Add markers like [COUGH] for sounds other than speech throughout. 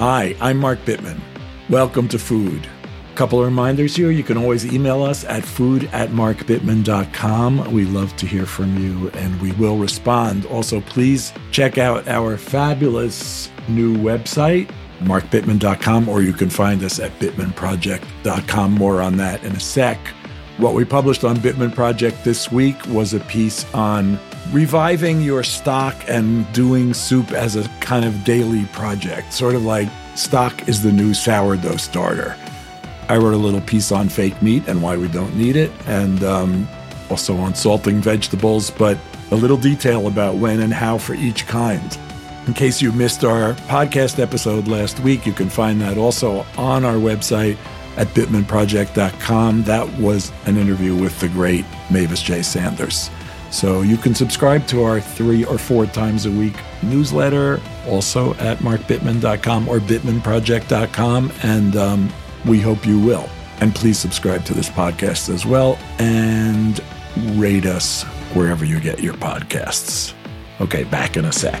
Hi, I'm Mark Bittman. Welcome to Food. Couple of reminders here. You can always email us at food at markbittman.com. We love to hear from you and we will respond. Also, please check out our fabulous new website, markbittman.com, or you can find us at bittmanproject.com. More on that in a sec. What we published on Bittman Project this week was a piece on reviving your stock and doing soup as a kind of daily project, sort of like stock is the new sourdough starter. I wrote a little piece on fake meat and why we don't need it, and um, also on salting vegetables, but a little detail about when and how for each kind. In case you missed our podcast episode last week, you can find that also on our website at bittmanproject.com. That was an interview with the great Mavis J. Sanders. So you can subscribe to our three or four times a week newsletter, also at markbittman.com or bittmanproject.com. And um, we hope you will. And please subscribe to this podcast as well and rate us wherever you get your podcasts. Okay, back in a sec.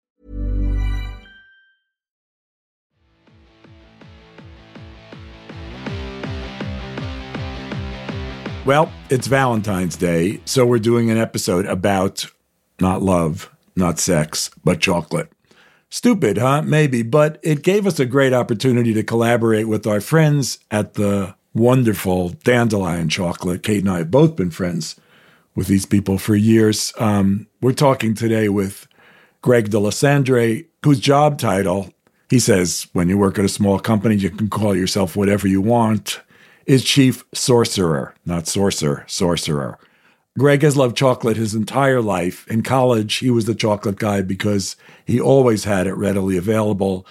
Well, it's Valentine's Day, so we're doing an episode about not love, not sex, but chocolate. Stupid, huh? Maybe, but it gave us a great opportunity to collaborate with our friends at the wonderful Dandelion Chocolate. Kate and I have both been friends with these people for years. Um, we're talking today with Greg D'Alesandre, whose job title, he says, when you work at a small company, you can call yourself whatever you want is chief sourcerer, not sorcerer, sourcerer. Greg has loved chocolate his entire life. In college, he was the chocolate guy because he always had it readily available.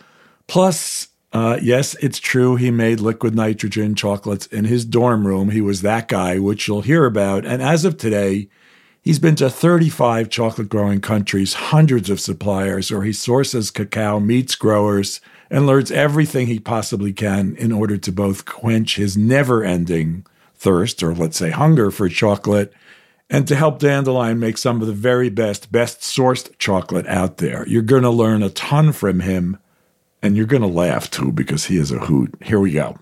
Plus, uh, yes, it's true, he made liquid nitrogen chocolates in his dorm room. He was that guy, which you'll hear about. And as of today, he's been to 35 chocolate growing countries, hundreds of suppliers, where he sources cacao, meets growers, and learns everything he possibly can in order to both quench his never ending thirst, or let's say hunger for chocolate, and to help Dandelion make some of the very best, best sourced chocolate out there. You're going to learn a ton from him, and you're going to laugh too because he is a hoot. Here we go.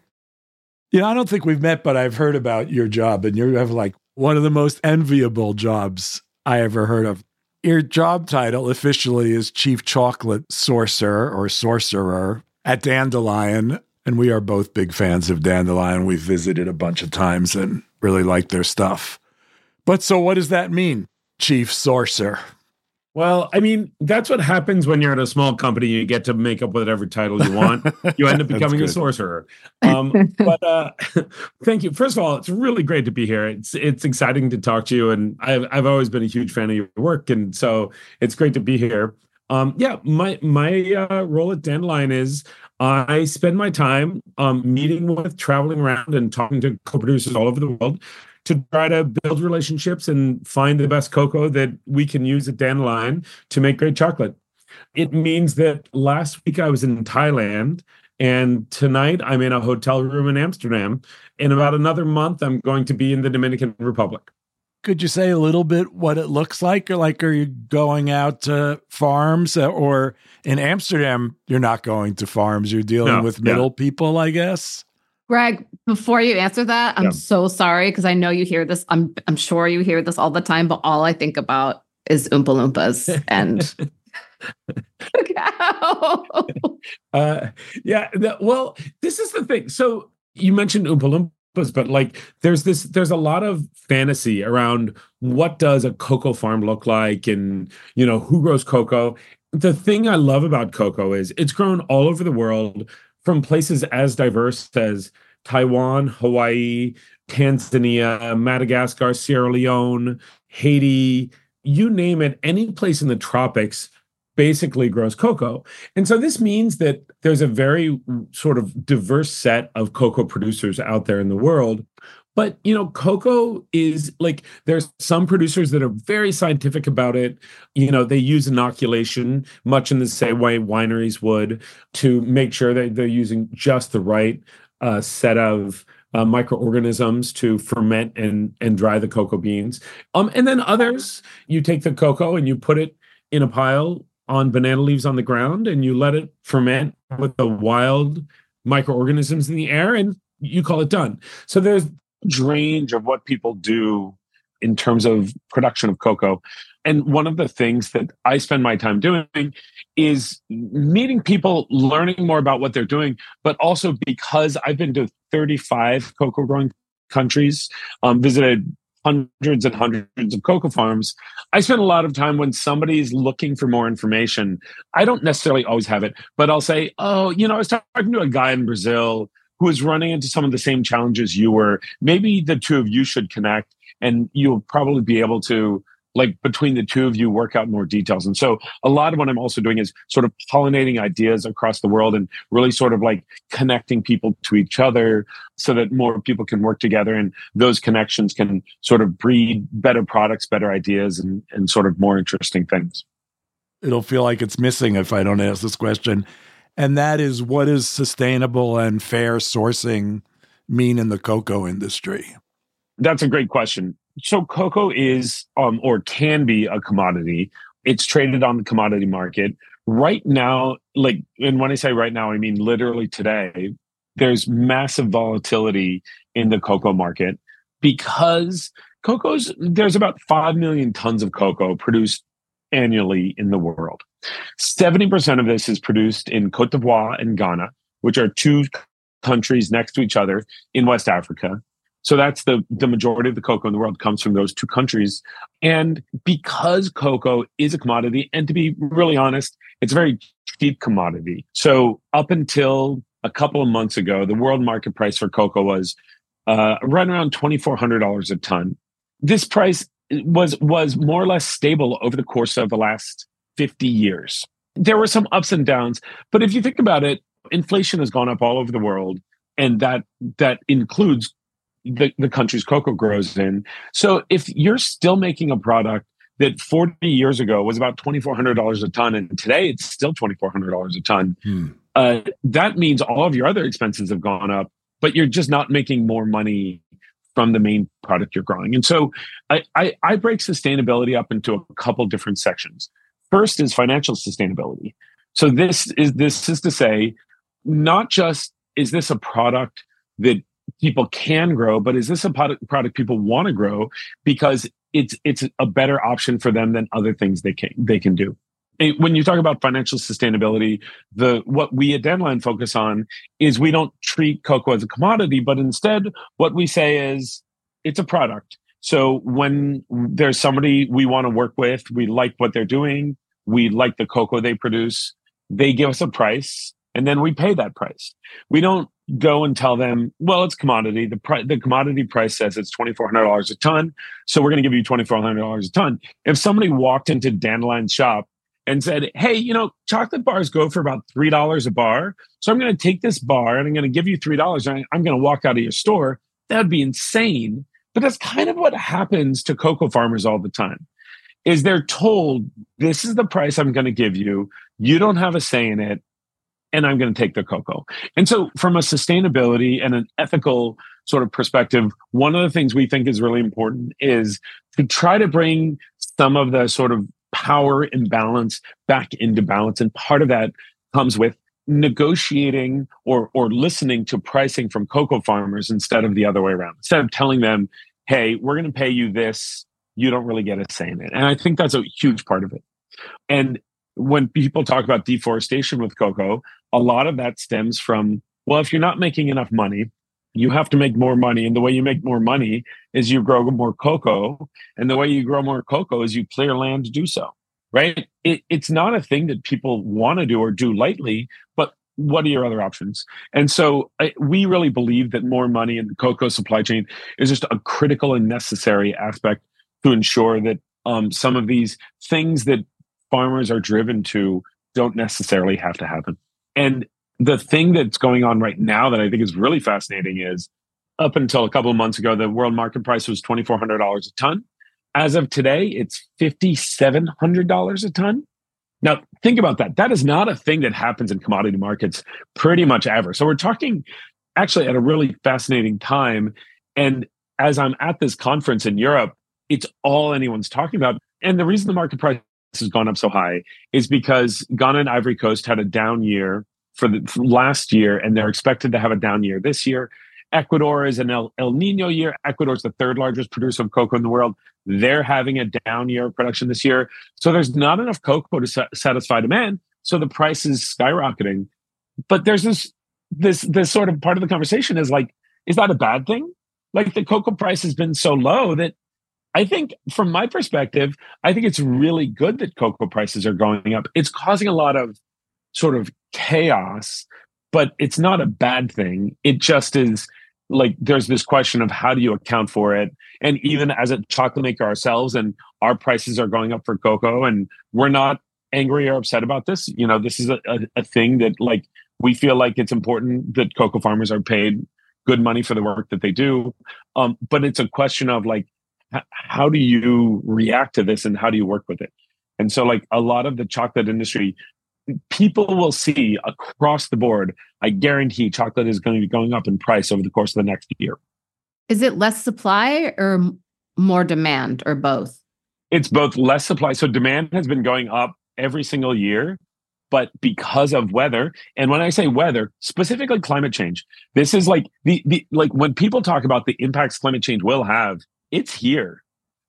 You know, I don't think we've met, but I've heard about your job, and you have like one of the most enviable jobs I ever heard of. Your job title officially is Chief Chocolate Sorcerer or Sorcerer at Dandelion. And we are both big fans of Dandelion. We've visited a bunch of times and really like their stuff. But so what does that mean, Chief Sourcerer? Well, I mean, that's what happens when you're at a small company. You get to make up whatever title you want. You end up [LAUGHS] becoming a sorcerer. Um, [LAUGHS] but uh, [LAUGHS] thank you. First of all, it's really great to be here. It's it's exciting to talk to you, and I've I've always been a huge fan of your work, and so it's great to be here. Um, yeah, my my uh, role at Dandelion is I spend my time um, meeting with, traveling around, and talking to cocoa producers all over the world to try to build relationships and find the best cocoa that we can use at Dandelion to make great chocolate. It means that last week I was in Thailand and tonight I'm in a hotel room in Amsterdam. In about another month, I'm going to be in the Dominican Republic. Could you say a little bit what it looks like? Or like, are you going out to farms or in Amsterdam? You're not going to farms. You're dealing no, with middle yeah. people, I guess. Greg, before you answer that, I'm yeah. so sorry because I know you hear this. I'm I'm sure you hear this all the time, but all I think about is Oompa Loompas and [LAUGHS] uh, yeah. The, well, this is the thing. So you mentioned Oompa But like there's this there's a lot of fantasy around what does a cocoa farm look like and you know who grows cocoa. The thing I love about cocoa is it's grown all over the world from places as diverse as Taiwan, Hawaii, Tanzania, Madagascar, Sierra Leone, Haiti, you name it, any place in the tropics basically grows cocoa. And so this means that there's a very sort of diverse set of cocoa producers out there in the world. But you know, cocoa is like there's some producers that are very scientific about it. You know, they use inoculation much in the same way wineries would to make sure that they're using just the right uh, set of uh, microorganisms to ferment and and dry the cocoa beans. Um, and then others, you take the cocoa and you put it in a pile on banana leaves on the ground, and you let it ferment with the wild microorganisms in the air, and you call it done. So there's a range of what people do in terms of production of cocoa. And one of the things that I spend my time doing is meeting people, learning more about what they're doing, but also because I've been to 35 cocoa growing countries, um, visited hundreds and hundreds of cocoa farms. I spend a lot of time when somebody's looking for more information. I don't necessarily always have it, but I'll say, oh, you know, I was talking to a guy in Brazil who is running into some of the same challenges you were. Maybe the two of you should connect and you'll probably be able to like between the two of you work out more details and so a lot of what i'm also doing is sort of pollinating ideas across the world and really sort of like connecting people to each other so that more people can work together and those connections can sort of breed better products better ideas and, and sort of more interesting things it'll feel like it's missing if i don't ask this question and that is what does sustainable and fair sourcing mean in the cocoa industry? That's a great question. So cocoa is um, or can be a commodity. It's traded on the commodity market. Right now, like and when I say right now, I mean literally today, there's massive volatility in the cocoa market because cocoa's there's about 5 million tons of cocoa produced annually in the world. 70% of this is produced in Cote d'Ivoire and Ghana, which are two countries next to each other in West Africa. So that's the, the majority of the cocoa in the world comes from those two countries. And because cocoa is a commodity, and to be really honest, it's a very cheap commodity. So up until a couple of months ago, the world market price for cocoa was uh, right around $2,400 a ton. This price was was more or less stable over the course of the last 50 years. There were some ups and downs, but if you think about it, inflation has gone up all over the world and that that includes the, the countries cocoa grows in. So if you're still making a product that 40 years ago was about $2,400 a ton, and today it's still $2,400 a ton, hmm. uh, that means all of your other expenses have gone up, but you're just not making more money from the main product you're growing. And so I, I, I break sustainability up into a couple different sections. First is financial sustainability. So this is this is to say, not just is this a product that people can grow, but is this a product, product people want to grow because it's it's a better option for them than other things they can they can do when you talk about financial sustainability, the what we at Dandelion focus on is we don't treat cocoa as a commodity, but instead what we say is it's a product. So when there's somebody we want to work with, we like what they're doing, we like the cocoa they produce, they give us a price and then we pay that price. We don't go and tell them, well, it's commodity. The pri- the commodity price says it's twenty four hundred dollars a ton, so we're going to give you twenty four hundred dollars a ton. If somebody walked into Dandelion's shop and said, hey, you know, chocolate bars go for about three dollars a bar, so I'm going to take this bar and I'm going to give you three dollars, and I'm going to walk out of your store. That would be insane. But that's kind of what happens to cocoa farmers all the time. Is they're told this is the price I'm going to give you. You don't have a say in it and I'm going to take the cocoa. And so, from a sustainability and an ethical sort of perspective, one of the things we think is really important is to try to bring some of the sort of power imbalance back into balance. And part of that comes with negotiating or or listening to pricing from cocoa farmers instead of the other way around. Instead of telling them, "Hey, we're going to pay you this," you don't really get a say in it. And I think that's a huge part of it. And when people talk about deforestation with cocoa, a lot of that stems from, well, if you're not making enough money, you have to make more money. And the way you make more money is you grow more cocoa. And the way you grow more cocoa is you clear land to do so, right? It, it's not a thing that people want to do or do lightly, but what are your other options? And so I, we really believe that more money in the cocoa supply chain is just a critical and necessary aspect to ensure that um, some of these things that farmers are driven to don't necessarily have to happen. And the thing that's going on right now that I think is really fascinating is up until a couple of months ago, the world market price was $2,400 a ton. As of today, it's $5,700 a ton. Now, think about that. That is not a thing that happens in commodity markets pretty much ever. So we're talking actually at a really fascinating time. And as I'm at this conference in Europe, it's all anyone's talking about. And the reason the market price has gone up so high is because Ghana and Ivory Coast had a down year for the for last year, and they're expected to have a down year this year. Ecuador is an El, El Nino year. Ecuador is the third largest producer of cocoa in the world. They're having a down year of production this year. So there's not enough cocoa to sa- satisfy demand. So the price is skyrocketing. But there's this this this sort of part of the conversation is like, is that a bad thing? Like the cocoa price has been so low that I think, from my perspective, I think it's really good that cocoa prices are going up. It's causing a lot of sort of chaos, but it's not a bad thing. It just is like there's this question of how do you account for it? And even as a chocolate maker ourselves, and our prices are going up for cocoa, and we're not angry or upset about this. You know, this is a, a, a thing that like we feel like it's important that cocoa farmers are paid good money for the work that they do. Um, but it's a question of like, how do you react to this and how do you work with it? And so, like a lot of the chocolate industry, people will see across the board, I guarantee chocolate is going to be going up in price over the course of the next year. Is it less supply or more demand or both? It's both less supply. So, demand has been going up every single year. But because of weather, and when I say weather, specifically climate change, this is like the, the like when people talk about the impacts climate change will have it's here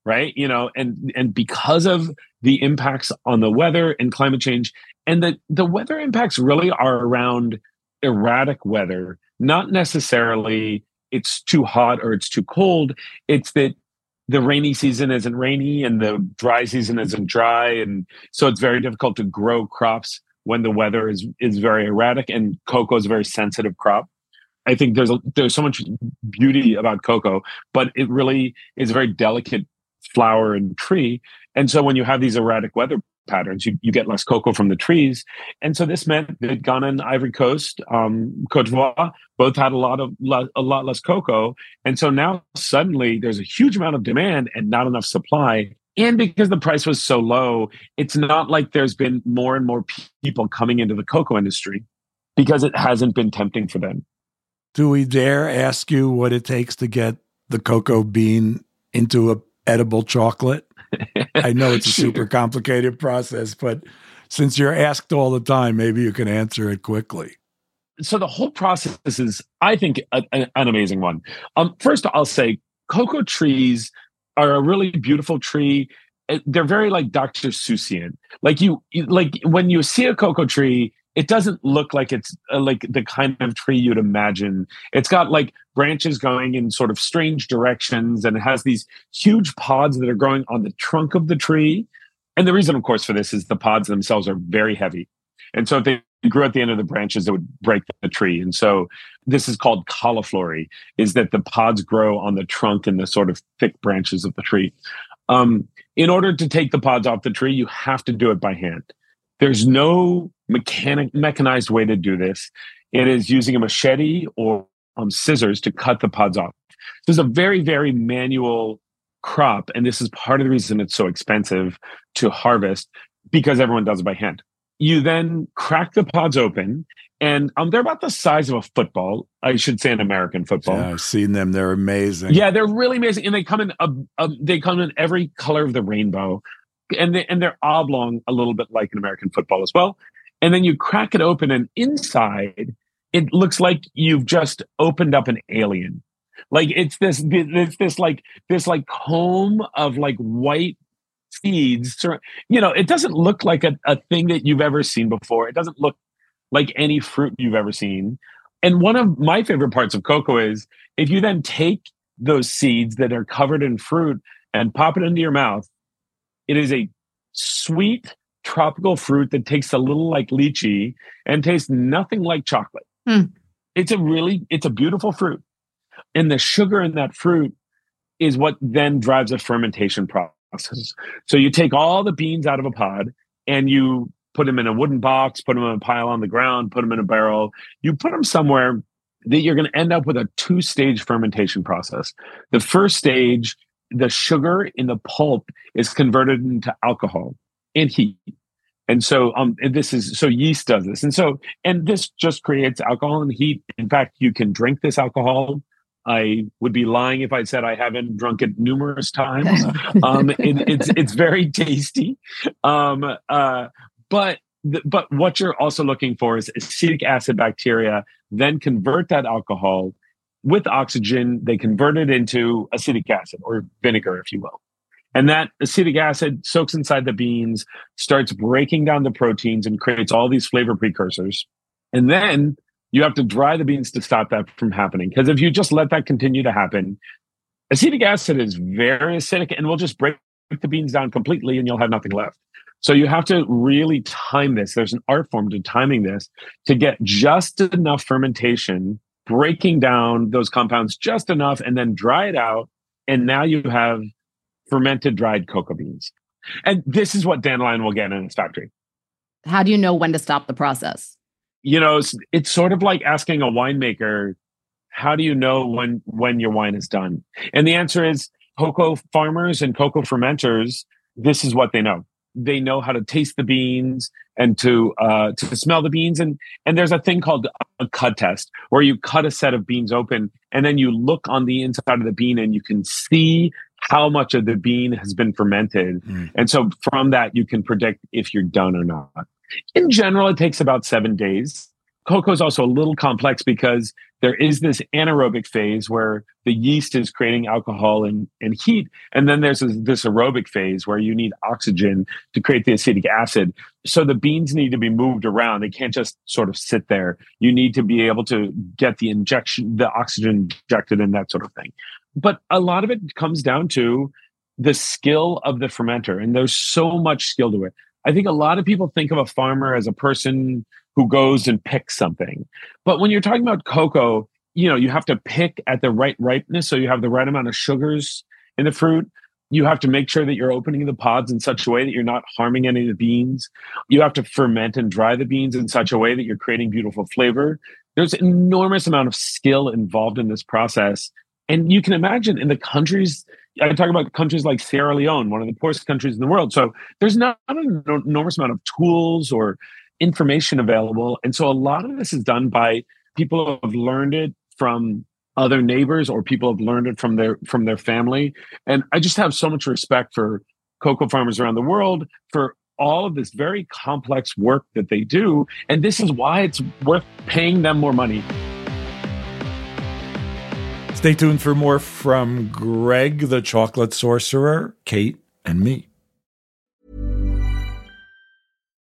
right? You know and and because of the impacts on the weather and climate change and the the weather impacts really are around erratic weather not necessarily it's too hot or it's too cold it's that the rainy season isn't rainy and the dry season isn't dry and so it's very difficult to grow crops when the weather is is very erratic and cocoa is a very sensitive crop I think there's a, there's so much beauty about cocoa, but it really is a very delicate flower and tree. And so when you have these erratic weather patterns, you, you get less cocoa from the trees. And so this meant that Ghana and Ivory Coast, um, Cote d'Ivoire, both had a lot of a lot less cocoa. And so now suddenly there's a huge amount of demand and not enough supply. And because the price was so low, it's not like there's been more and more people coming into the cocoa industry because it hasn't been tempting for them. Do we dare ask you what it takes to get the cocoa bean into a edible chocolate? [LAUGHS] I know it's a super complicated process, but since you're asked all the time, maybe you can answer it quickly. So the whole process is, I think, a, a, an amazing one. Um, first, I'll say cocoa trees are a really beautiful tree. They're very like Dr. Seussian. Like you, like when you see a cocoa tree, it doesn't look like it's uh, like the kind of tree you'd imagine. It's got like branches going in sort of strange directions and it has these huge pods that are growing on the trunk of the tree. And the reason, of course, for this is the pods themselves are very heavy. And so if they grew at the end of the branches, it would break the tree. And so this is called cauliflory, is that the pods grow on the trunk and the sort of thick branches of the tree. Um, in order to take the pods off the tree, you have to do it by hand. There's no mechanic mechanized way to do this. It is using a machete or um, scissors to cut the pods off. This is a very, very manual crop. And this is part of the reason it's so expensive to harvest because everyone does it by hand. You then crack the pods open and um, they're about the size of a football. I should say an American football. Yeah, I've seen them. They're amazing. Yeah, they're really amazing, and they come in a, a, they come in every color of the rainbow, and they, and they're oblong, a little bit like an American football as well. And then you crack it open, and inside it looks like you've just opened up an alien. Like it's this, it's this like this like comb of like white seeds. You know, it doesn't look like a, a thing that you've ever seen before. It doesn't look like any fruit you've ever seen. And one of my favorite parts of cocoa is if you then take those seeds that are covered in fruit and pop it into your mouth, it is a sweet tropical fruit that tastes a little like lychee and tastes nothing like chocolate. Mm. It's a really, it's a beautiful fruit. And the sugar in that fruit is what then drives a fermentation process. So you take all the beans out of a pod and you put them in a wooden box, put them in a pile on the ground, put them in a barrel. You put them somewhere that you're going to end up with a two stage fermentation process. The first stage, the sugar in the pulp is converted into alcohol and heat. And so um and this is so yeast does this. And so and this just creates alcohol and heat. In fact, you can drink this alcohol I would be lying if I said I haven't drunk it numerous times. [LAUGHS] um, it, it's it's very tasty, um, uh, but but what you're also looking for is acetic acid bacteria then convert that alcohol with oxygen they convert it into acetic acid or vinegar if you will. And that acetic acid soaks inside the beans starts breaking down the proteins and creates all these flavor precursors. And then you have to dry the beans to stop that from happening. Because if you just let that continue to happen acetic acid is very acidic and will just break the beans down completely and you'll have nothing left. So you have to really time this. There's an art form to timing this to get just enough fermentation, breaking down those compounds just enough, and then dry it out. And now you have fermented dried cocoa beans. And this is what Dandelion will get in its factory. How do you know when to stop the process? You know, it's, it's sort of like asking a winemaker, how do you know when when your wine is done? And the answer is cocoa farmers and cocoa fermenters, this is what they know they know how to taste the beans and to uh, to smell the beans. And and there's a thing called a cut test where you cut a set of beans open and then you look on the inside of the bean and you can see how much of the bean has been fermented. Mm. and so from that you can predict if you're done or not. In general it takes about seven days cocoa is also a little complex because there is this anaerobic phase where the yeast is creating alcohol and, and heat. And then there's this, this, aerobic phase where you need oxygen to create the acetic acid. So the beans need to be moved around. They can't just sort of sit there. You need to be able to get the injection, the oxygen injected and that sort of thing. But a lot of it comes down to the skill of the fermenter. And there's so much skill to it. I think a lot of people think of a farmer as a person who goes and picks something. But when you're talking about cocoa, you know, you have to pick at the right ripeness. So you have the right amount of sugars in the fruit. You have to make sure that you're opening the pods in such a way that you're not harming any of the beans. You have to ferment and dry the beans in such a way that you're creating beautiful flavor. There's an enormous amount of skill involved in this process. And you can imagine in the countries, I talk about countries like Sierra Leone, one of the poorest countries in the world. So there's not an enormous amount of tools or information available. And so a lot of this is done by people who have learned it from other neighbors or people have learned it from their from their family. And I just have so much respect for cocoa farmers around the world for all of this very complex work that they do. And this is why it's worth paying them more money. Stay tuned for more from Greg the Chocolate Sorcerer, Kate, and me.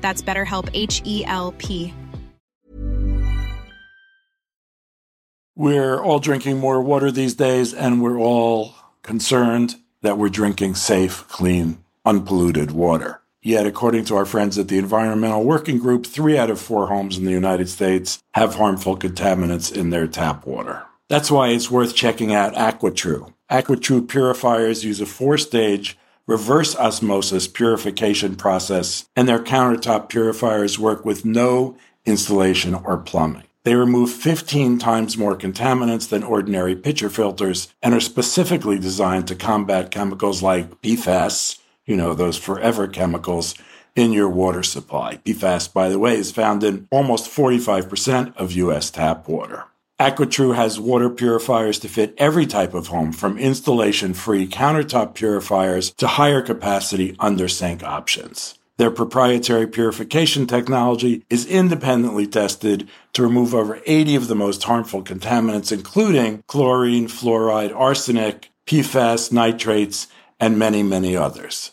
That's BetterHelp H E L P. We're all drinking more water these days, and we're all concerned that we're drinking safe, clean, unpolluted water. Yet, according to our friends at the Environmental Working Group, three out of four homes in the United States have harmful contaminants in their tap water. That's why it's worth checking out AquaTrue. AquaTrue purifiers use a four-stage reverse osmosis purification process, and their countertop purifiers work with no installation or plumbing. They remove 15 times more contaminants than ordinary pitcher filters and are specifically designed to combat chemicals like PFAS, you know, those forever chemicals in your water supply. PFAS, by the way, is found in almost 45% of U.S. tap water. AquaTrue has water purifiers to fit every type of home, from installation free countertop purifiers to higher capacity under sink options. Their proprietary purification technology is independently tested to remove over 80 of the most harmful contaminants, including chlorine, fluoride, arsenic, PFAS, nitrates, and many, many others.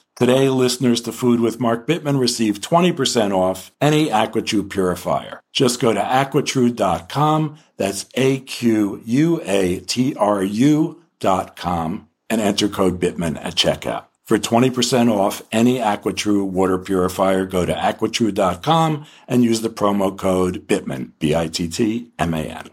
Today, listeners to Food with Mark Bittman receive 20% off any AquaTrue purifier. Just go to aquatrue.com, that's A-Q-U-A-T-R-U dot com, and enter code Bittman at checkout. For 20% off any AquaTrue water purifier, go to aquatrue.com and use the promo code Bittman, B-I-T-T-M-A-N.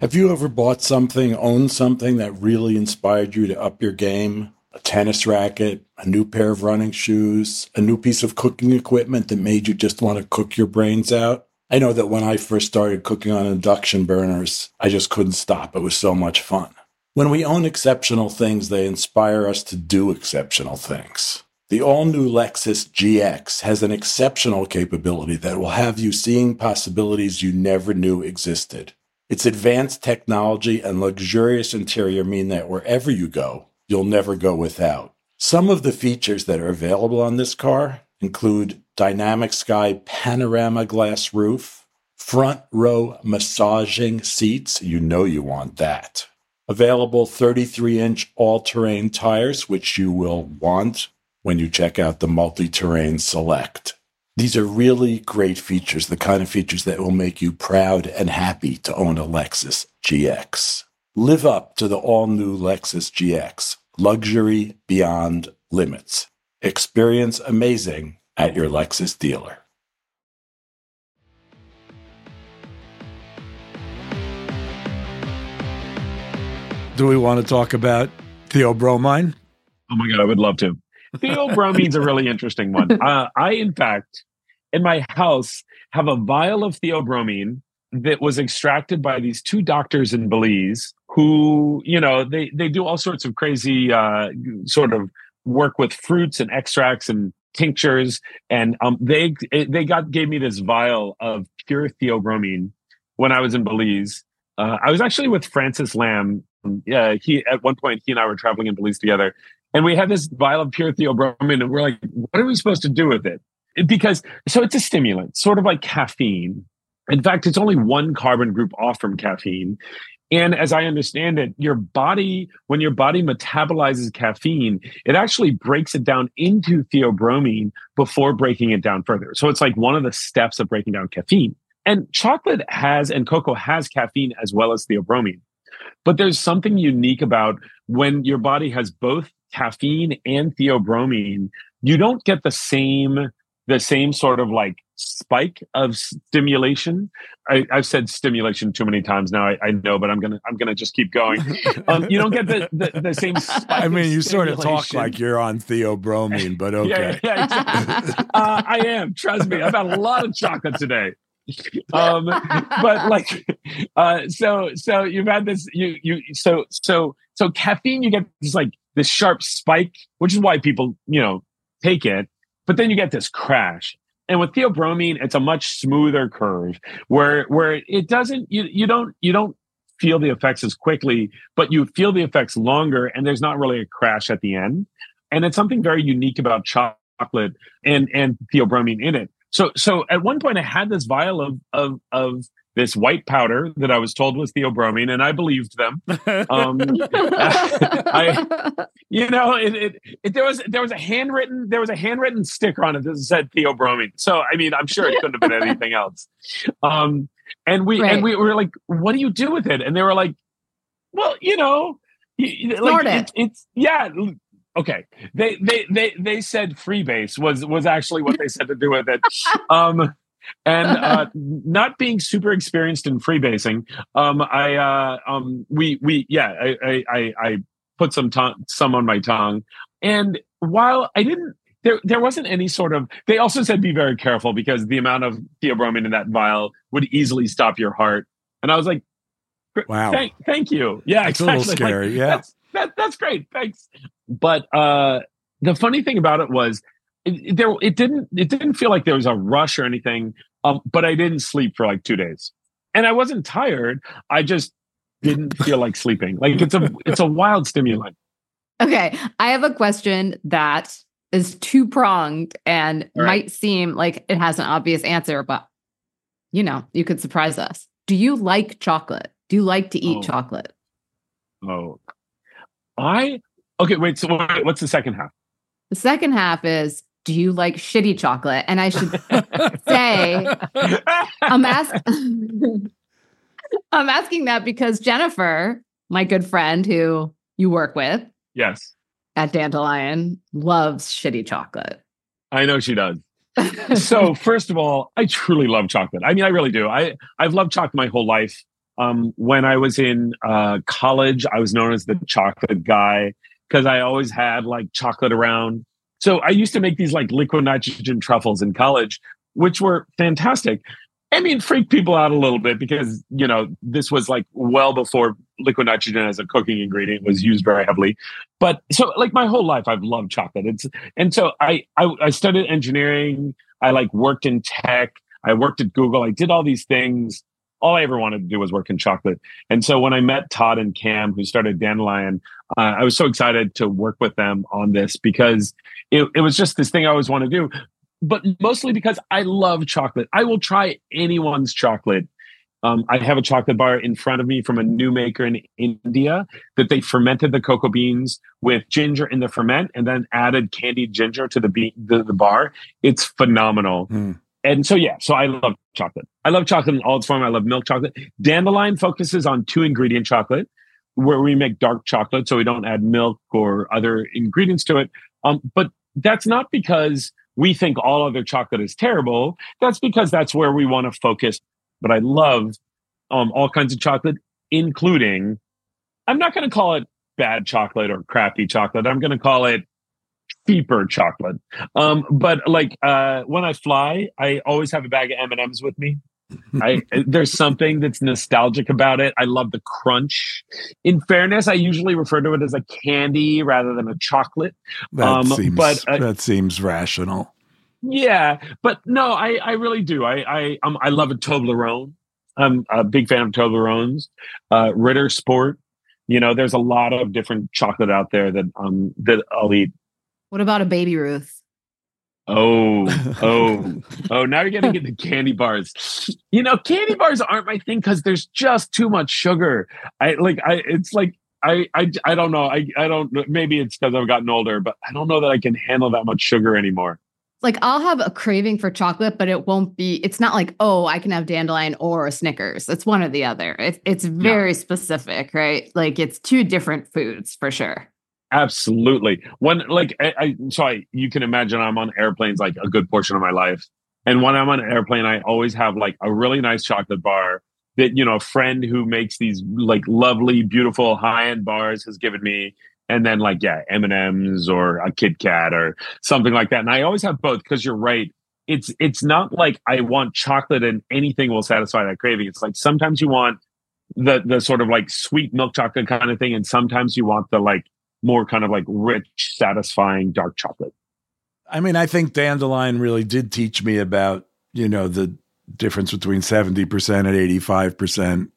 Have you ever bought something, owned something that really inspired you to up your game? A tennis racket, a new pair of running shoes, a new piece of cooking equipment that made you just want to cook your brains out. I know that when I first started cooking on induction burners, I just couldn't stop. It was so much fun. When we own exceptional things, they inspire us to do exceptional things. The all new Lexus GX has an exceptional capability that will have you seeing possibilities you never knew existed. Its advanced technology and luxurious interior mean that wherever you go, you'll never go without. Some of the features that are available on this car include dynamic sky panorama glass roof, front row massaging seats. You know you want that. Available 33 inch all terrain tires, which you will want when you check out the multi terrain select. These are really great features, the kind of features that will make you proud and happy to own a Lexus GX. Live up to the all new Lexus GX, luxury beyond limits. Experience amazing at your Lexus dealer. Do we want to talk about theobromine? Oh my God, I would love to. Theobromine's a really interesting one. [LAUGHS] Uh, I, in fact, in my house, have a vial of theobromine that was extracted by these two doctors in Belize who, you know, they, they do all sorts of crazy uh, sort of work with fruits and extracts and tinctures. And um, they they got gave me this vial of pure theobromine when I was in Belize. Uh, I was actually with Francis Lam. Yeah, he at one point he and I were traveling in Belize together, and we had this vial of pure theobromine, and we're like, what are we supposed to do with it? Because so it's a stimulant, sort of like caffeine. In fact, it's only one carbon group off from caffeine. And as I understand it, your body, when your body metabolizes caffeine, it actually breaks it down into theobromine before breaking it down further. So it's like one of the steps of breaking down caffeine. And chocolate has, and cocoa has caffeine as well as theobromine. But there's something unique about when your body has both caffeine and theobromine, you don't get the same the same sort of like spike of stimulation. I, have said stimulation too many times now. I, I, know, but I'm gonna I'm gonna just keep going. [LAUGHS] Um, you don't get the the, the same. I mean, you sort of talk like you're on theobromine, but [LAUGHS] okay. yeah, yeah, exactly. uh, I am. Trust me. I've had a lot of chocolate today. um but like uh so so you've had this you you so so so caffeine you get this like this sharp spike which is why people you know take it but then you get this crash. And with theobromine, it's a much smoother curve where where it doesn't you you don't you don't feel the effects as quickly, but you feel the effects longer, and there's not really a crash at the end. And it's something very unique about chocolate and and theobromine in it. So so at one point I had this vial of of of this white powder that I was told was theobromine, and I believed them. [LAUGHS] Um, I, you know, it, it, it, there was there was a handwritten there was a handwritten sticker on it that said theobromine. So I mean, I'm sure it couldn't have been [LAUGHS] anything else. Um, and we right. and we were like, "What do you do with it?" And they were like, "Well, you know, like it. it's yeah." Okay, they they they they said freebase was was actually what they said to do with it. [LAUGHS] Um, and uh, [LAUGHS] not being super experienced in freebasing, um, I uh, um, we we yeah, I I, I put some tongue, some on my tongue, and while I didn't. There, there wasn't any sort of. They also said be very careful because the amount of theobromine in that vial would easily stop your heart. And I was like, "Wow, thank, thank you." Yeah, it's exactly. a little scary. Like, yeah, that's, that, that's great. Thanks. But uh, the funny thing about it was it, there it didn't it didn't feel like there was a rush or anything um, but i didn't sleep for like two days. And i wasn't tired i just didn't feel like sleeping. Like it's a it's a wild stimulant. Okay i have a question that is two pronged and right. might seem like it has an obvious answer but you know you could surprise us. Do you like chocolate? Do you like to eat oh. chocolate? Oh. I okay wait so what's the second half? The second half is do you like shitty chocolate? And I should say, I'm asking, [LAUGHS] I'm asking that because Jennifer, my good friend who you work with, yes, at Dandelion, loves shitty chocolate. I know she does. [LAUGHS] so first of all, I truly love chocolate. I mean, I really do. I I've loved chocolate my whole life. Um, when I was in uh, college, I was known as the chocolate guy because I always had like chocolate around. So I used to make these like liquid nitrogen truffles in college, which were fantastic. I mean, freak people out a little bit because, you know, this was like well before liquid nitrogen as a cooking ingredient was used very heavily. But so like my whole life, I've loved chocolate. It's, and so I, I, I studied engineering. I like worked in tech. I worked at Google. I did all these things. All I ever wanted to do was work in chocolate. And so when I met Todd and Cam, who started Dandelion, uh, I was so excited to work with them on this because it, it was just this thing I always want to do. but mostly because I love chocolate. I will try anyone's chocolate. Um, I have a chocolate bar in front of me from a new maker in India that they fermented the cocoa beans with ginger in the ferment and then added candied ginger to the bean, the, the bar. It's phenomenal. Mm. And so, yeah, so I love chocolate. I love chocolate in all its form. I love milk chocolate. Dandelion focuses on two ingredient chocolate where we make dark chocolate. So we don't add milk or other ingredients to it. Um, but that's not because we think all other chocolate is terrible. That's because that's where we want to focus. But I love um, all kinds of chocolate, including, I'm not going to call it bad chocolate or crappy chocolate. I'm going to call it cheaper chocolate. Um, but like uh, when I fly, I always have a bag of M&Ms with me. I there's something that's nostalgic about it. I love the crunch. In fairness, I usually refer to it as a candy rather than a chocolate. That Um, seems but, uh, that seems rational. Yeah, but no, I I really do. I I um, I love a Toblerone. I'm a big fan of Toblerones. Uh, Ritter Sport. You know, there's a lot of different chocolate out there that um that I'll eat. What about a baby Ruth? Oh, [LAUGHS] oh, oh! Now you're getting into candy bars. You know, candy bars aren't my thing because there's just too much sugar. I like. I. It's like I. I. I don't know. I. I don't. Maybe it's because I've gotten older, but I don't know that I can handle that much sugar anymore. Like I'll have a craving for chocolate, but it won't be. It's not like oh, I can have dandelion or a Snickers. It's one or the other. It, it's very specific, right? Like it's two different foods for sure. Absolutely. When like I, I so I you can imagine I'm on airplanes like a good portion of my life. And when I'm on an airplane, I always have like a really nice chocolate bar that, you know, a friend who makes these like lovely, beautiful high-end bars has given me. And then like, yeah, M&Ms or a Kit Kat or something like that. And I always have both because you're right. It's it's not like I want chocolate and anything will satisfy that craving. It's like sometimes you want the the sort of like sweet milk chocolate kind of thing, and sometimes you want the like more kind of like rich, satisfying dark chocolate. I mean, I think Dandelion really did teach me about, you know, the difference between 70% and 85%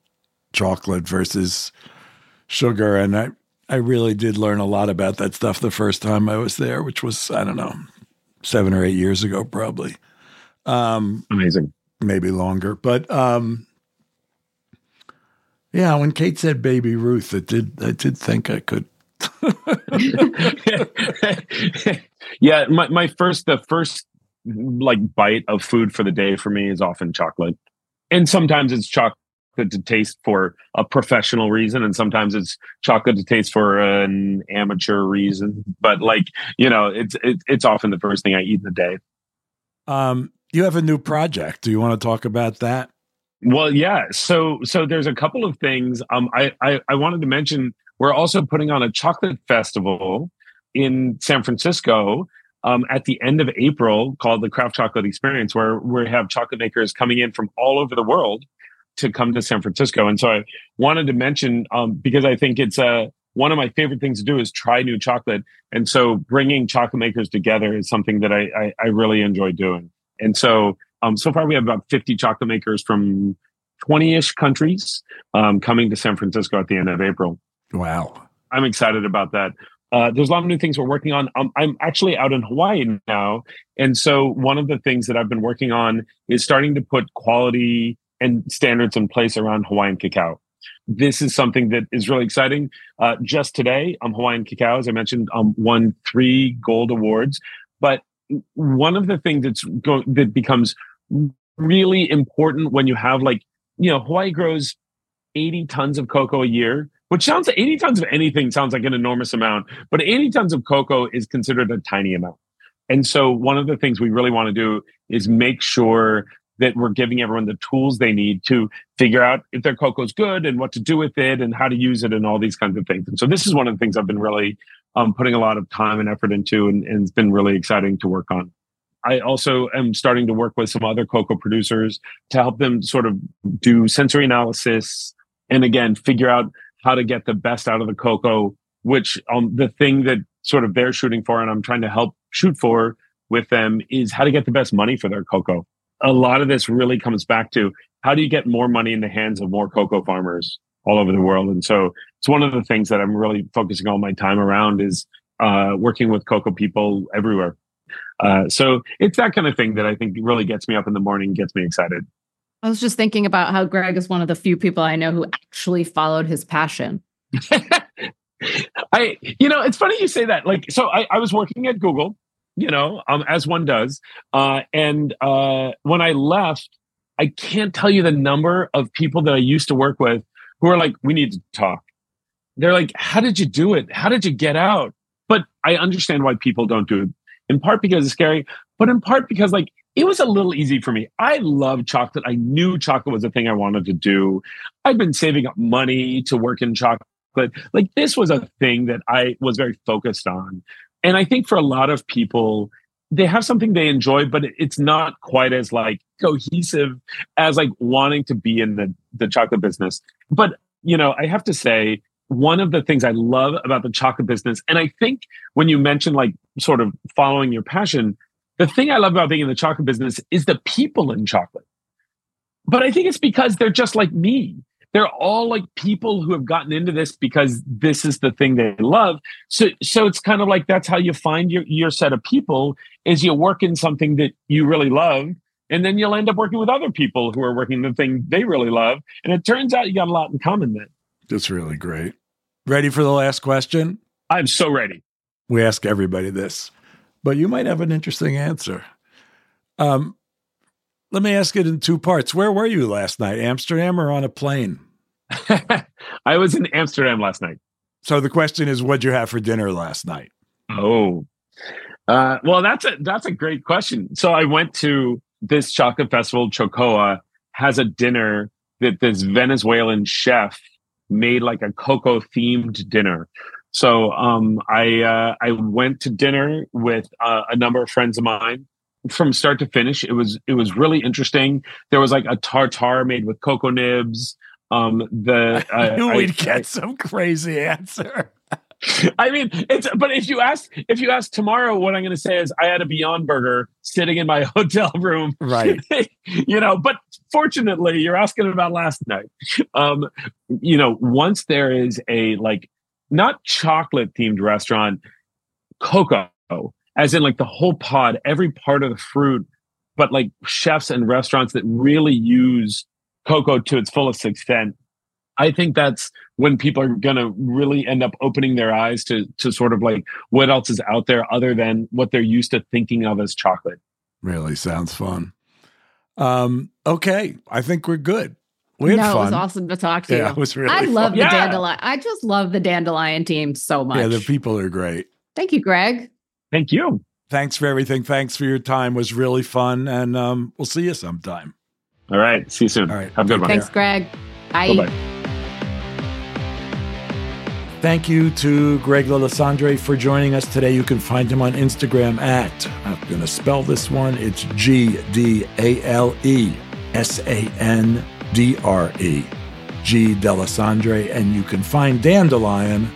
chocolate versus sugar. And I, I really did learn a lot about that stuff the first time I was there, which was, I don't know, seven or eight years ago, probably. Um, Amazing. maybe longer. But um, yeah, when Kate said Baby Ruth, it did, I did think I could. [LAUGHS] yeah, my, my first the first like bite of food for the day for me is often chocolate. And sometimes it's chocolate to taste for a professional reason and sometimes it's chocolate to taste for an amateur reason. But like, you know, it's it, it's often the first thing I eat in the day. Um, you have a new project. Do you want to talk about that? Well, yeah. So so there's a couple of things. Um, I, I I wanted to mention we're also putting on a chocolate festival in San Francisco um, at the end of April called the Craft Chocolate Experience, where we have chocolate makers coming in from all over the world to come to San Francisco. And so I wanted to mention um, because I think it's uh, one of my favorite things to do is try new chocolate. And so bringing chocolate makers together is something that I, I, I really enjoy doing. And so um, so far we have about 50 chocolate makers from 20-ish countries um, coming to San Francisco at the end of April. Wow. I'm excited about that. Uh, there's a lot of new things we're working on. Um, I'm actually out in Hawaii now. And so one of the things that I've been working on is starting to put quality and standards in place around Hawaiian cacao. This is something that is really exciting. Uh, just today, um, Hawaiian cacao, as I mentioned, um, won three gold awards. But one of the things that's go- that becomes really important when you have like, you know, Hawaii grows 80 tons of cocoa a year, which sounds 80 tons of anything sounds like an enormous amount, but 80 tons of cocoa is considered a tiny amount. And so one of the things we really want to do is make sure that we're giving everyone the tools they need to figure out if their cocoa is good and what to do with it and how to use it and all these kinds of things. And so this is one of the things I've been really um, putting a lot of time and effort into and, and it's been really exciting to work on. I also am starting to work with some other cocoa producers to help them sort of do sensory analysis and again figure out how to get the best out of the cocoa which um, the thing that sort of they're shooting for and i'm trying to help shoot for with them is how to get the best money for their cocoa a lot of this really comes back to how do you get more money in the hands of more cocoa farmers all over the world? And so it's one of the things that i'm really focusing all my time around is uh, working with cocoa people everywhere. Uh, so it's that kind of thing that I think really gets me up in the morning, gets me excited. I was just thinking about how Greg is one of the few people I know who actually followed his passion. [LAUGHS] I, you know, it's funny you say that. Like, so I, I was working at Google, you know, um, as one does. Uh, and uh, when I left, I can't tell you the number of people that I used to work with who are like, we need to talk. They're like, how did you do it? How did you get out? But I understand why people don't do it. In part because it's scary, but in part because like it was a little easy for me. I love chocolate. I knew chocolate was a thing I wanted to do. I've been saving up money to work in chocolate. Like this was a thing that I was very focused on. And I think for a lot of people, they have something they enjoy, but it's not quite as like cohesive as like wanting to be in the, the chocolate business. But, you know, I have to say, one of the things I love about the chocolate business, and I think when you mention like sort of following your passion, the thing I love about being in the chocolate business is the people in chocolate. But I think it's because they're just like me. They're all like people who have gotten into this because this is the thing they love. So, so it's kind of like that's how you find your, your set of people is you work in something that you really love. And then you'll end up working with other people who are working the thing they really love. And it turns out you got a lot in common then. That's really great. Ready for the last question? I'm so ready. We ask everybody this, but you might have an interesting answer. Um, let me ask it in two parts. Where were you last night, Amsterdam or on a plane? [LAUGHS] I was in Amsterdam last night. So the question is, what'd you have for dinner last night? Oh, uh, well, that's a that's a great question. So I went to this chocolate festival. Chocoa has a dinner that this Venezuelan chef made, like a cocoa themed dinner. So um, I uh, I went to dinner with uh, a number of friends of mine from start to finish. It was it was really interesting. There was like a tartar made with cocoa nibs. Um, the [LAUGHS] I knew we'd I, get I, some crazy answer. [LAUGHS] I mean, it's but if you ask if you ask tomorrow, what I'm going to say is I had a Beyond Burger sitting in my [LAUGHS] hotel room, right? you know, but fortunately, you're asking about last night. Um, you know, once there is a like not chocolate themed restaurant, cocoa as in like the whole pod, every part of the fruit, but like chefs and restaurants that really use cocoa to its fullest extent. I think that's when people are going to really end up opening their eyes to to sort of like what else is out there other than what they're used to thinking of as chocolate. Really sounds fun. Um, okay, I think we're good. We had no, fun. it was awesome to talk to yeah, you. It was really I love fun. the Yeah. dandelion. I just love the dandelion team so much. Yeah, the people are great. Thank you, Greg. Thank you. Thanks for everything. Thanks for your time. It was really fun, and um, we'll see you sometime. All right. See you soon. All right. Have a good one. Thanks, Greg. Bye. Bye bye. Thank you to Greg D'Alesandre for joining us today. You can find him on Instagram at, I'm going to spell this one, it's G D A L E S A N D R E, G Delisandre. And you can find Dandelion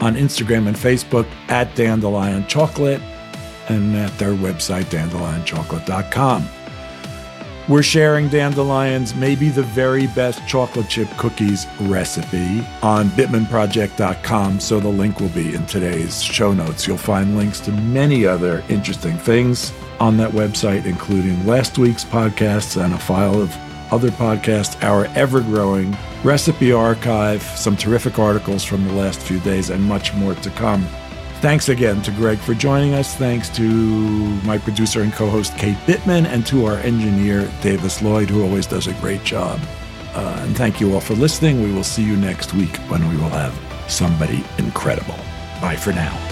on Instagram and Facebook at Dandelion Chocolate and at their website, dandelionchocolate.com. We're sharing Dandelion's maybe the very best chocolate chip cookies recipe on bittmanproject.com, so the link will be in today's show notes. You'll find links to many other interesting things on that website, including last week's podcasts and a file of other podcasts, our ever growing recipe archive, some terrific articles from the last few days, and much more to come. Thanks again to Greg for joining us. Thanks to my producer and co host, Kate Bittman, and to our engineer, Davis Lloyd, who always does a great job. Uh, and thank you all for listening. We will see you next week when we will have somebody incredible. Bye for now.